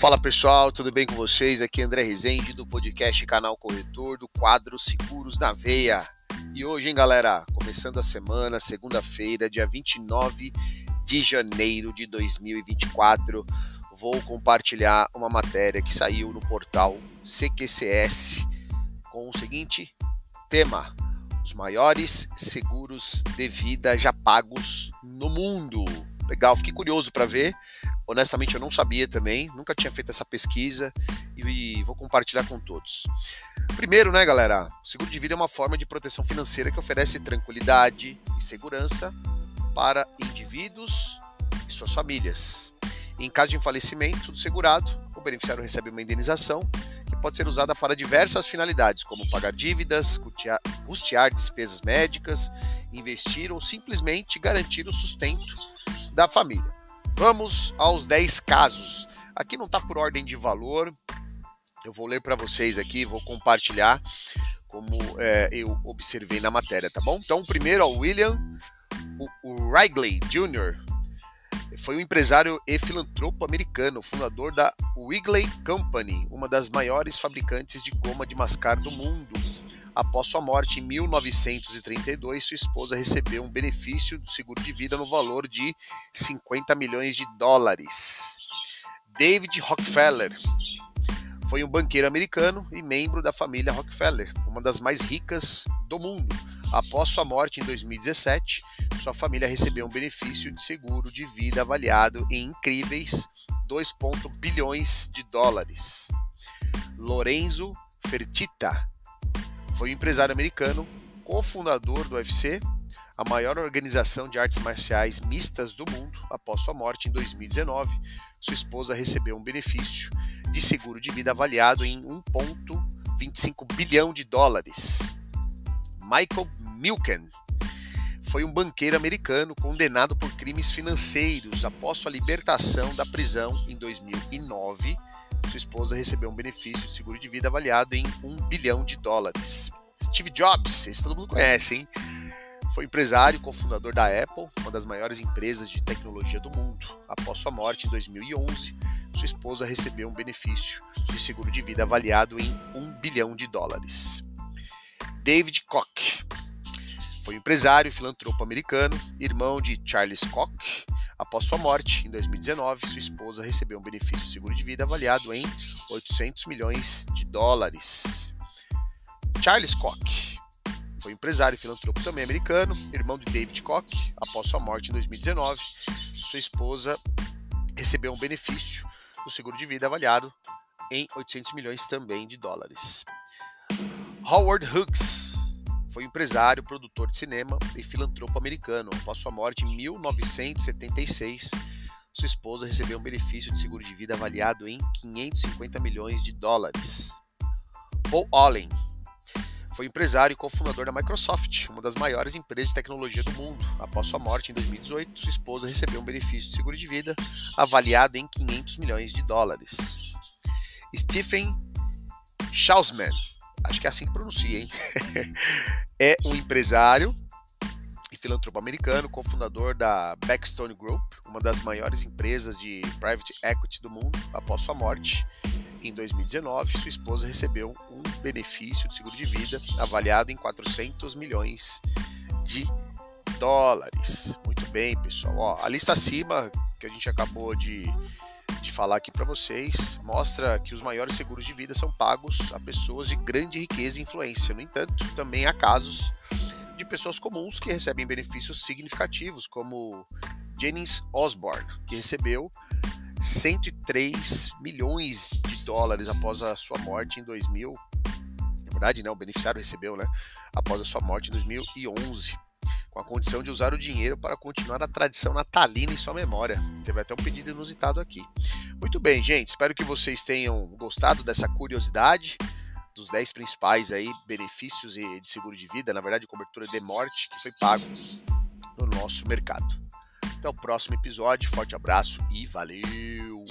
Fala pessoal, tudo bem com vocês? Aqui é André Rezende do podcast Canal Corretor do quadro Seguros na Veia. E hoje, hein, galera, começando a semana, segunda-feira, dia 29 de janeiro de 2024, vou compartilhar uma matéria que saiu no portal CQCS com o seguinte tema: os maiores seguros de vida já pagos no mundo. Legal, fiquei curioso para ver. Honestamente, eu não sabia também, nunca tinha feito essa pesquisa e vou compartilhar com todos. Primeiro, né, galera? O seguro de vida é uma forma de proteção financeira que oferece tranquilidade e segurança para indivíduos e suas famílias. Em caso de falecimento do segurado, o beneficiário recebe uma indenização que pode ser usada para diversas finalidades, como pagar dívidas, custear, custear despesas médicas, investir ou simplesmente garantir o sustento da família. Vamos aos 10 casos. Aqui não está por ordem de valor. Eu vou ler para vocês aqui, vou compartilhar como é, eu observei na matéria, tá bom? Então, primeiro, o William o, Wrigley Jr. foi um empresário e filantropo americano, fundador da Wrigley Company, uma das maiores fabricantes de goma de mascar do mundo. Após sua morte em 1932, sua esposa recebeu um benefício do seguro de vida no valor de 50 milhões de dólares. David Rockefeller foi um banqueiro americano e membro da família Rockefeller, uma das mais ricas do mundo. Após sua morte em 2017, sua família recebeu um benefício de seguro de vida avaliado em incríveis 2, bilhões de dólares. Lorenzo Fertitta foi um empresário americano, cofundador do UFC, a maior organização de artes marciais mistas do mundo. Após sua morte em 2019, sua esposa recebeu um benefício de seguro de vida avaliado em 1,25 bilhão de dólares. Michael Milken foi um banqueiro americano condenado por crimes financeiros após sua libertação da prisão em 2009 sua esposa recebeu um benefício de seguro de vida avaliado em um bilhão de dólares. Steve Jobs, esse todo mundo conhece, hein? Foi empresário e cofundador da Apple, uma das maiores empresas de tecnologia do mundo. Após sua morte em 2011, sua esposa recebeu um benefício de seguro de vida avaliado em um bilhão de dólares. David Koch foi empresário e filantropo americano, irmão de Charles Koch, Após sua morte, em 2019, sua esposa recebeu um benefício de seguro de vida avaliado em 800 milhões de dólares. Charles Koch foi empresário e filantropo também americano, irmão de David Koch. Após sua morte em 2019, sua esposa recebeu um benefício do seguro de vida avaliado em 800 milhões também de dólares. Howard Hughes foi empresário, produtor de cinema e filantropo americano. Após sua morte em 1976, sua esposa recebeu um benefício de seguro de vida avaliado em 550 milhões de dólares. Paul Allen foi empresário e cofundador da Microsoft, uma das maiores empresas de tecnologia do mundo. Após sua morte em 2018, sua esposa recebeu um benefício de seguro de vida avaliado em 500 milhões de dólares. Stephen Schausman acho que é assim que pronuncia, hein? é um empresário e filantropo americano, cofundador da Backstone Group, uma das maiores empresas de private equity do mundo. Após sua morte, em 2019, sua esposa recebeu um benefício de seguro de vida avaliado em 400 milhões de dólares. Muito bem, pessoal. Ó, a lista acima que a gente acabou de falar aqui para vocês mostra que os maiores seguros de vida são pagos a pessoas de grande riqueza e influência. No entanto, também há casos de pessoas comuns que recebem benefícios significativos, como Jennings Osborne, que recebeu 103 milhões de dólares após a sua morte em 2000. Na verdade, né, o beneficiário recebeu, né, após a sua morte em 2011 com a condição de usar o dinheiro para continuar a tradição natalina em sua memória. Teve até um pedido inusitado aqui. Muito bem, gente, espero que vocês tenham gostado dessa curiosidade dos 10 principais aí benefícios de seguro de vida, na verdade, cobertura de morte que foi pago no nosso mercado. Até o próximo episódio, forte abraço e valeu!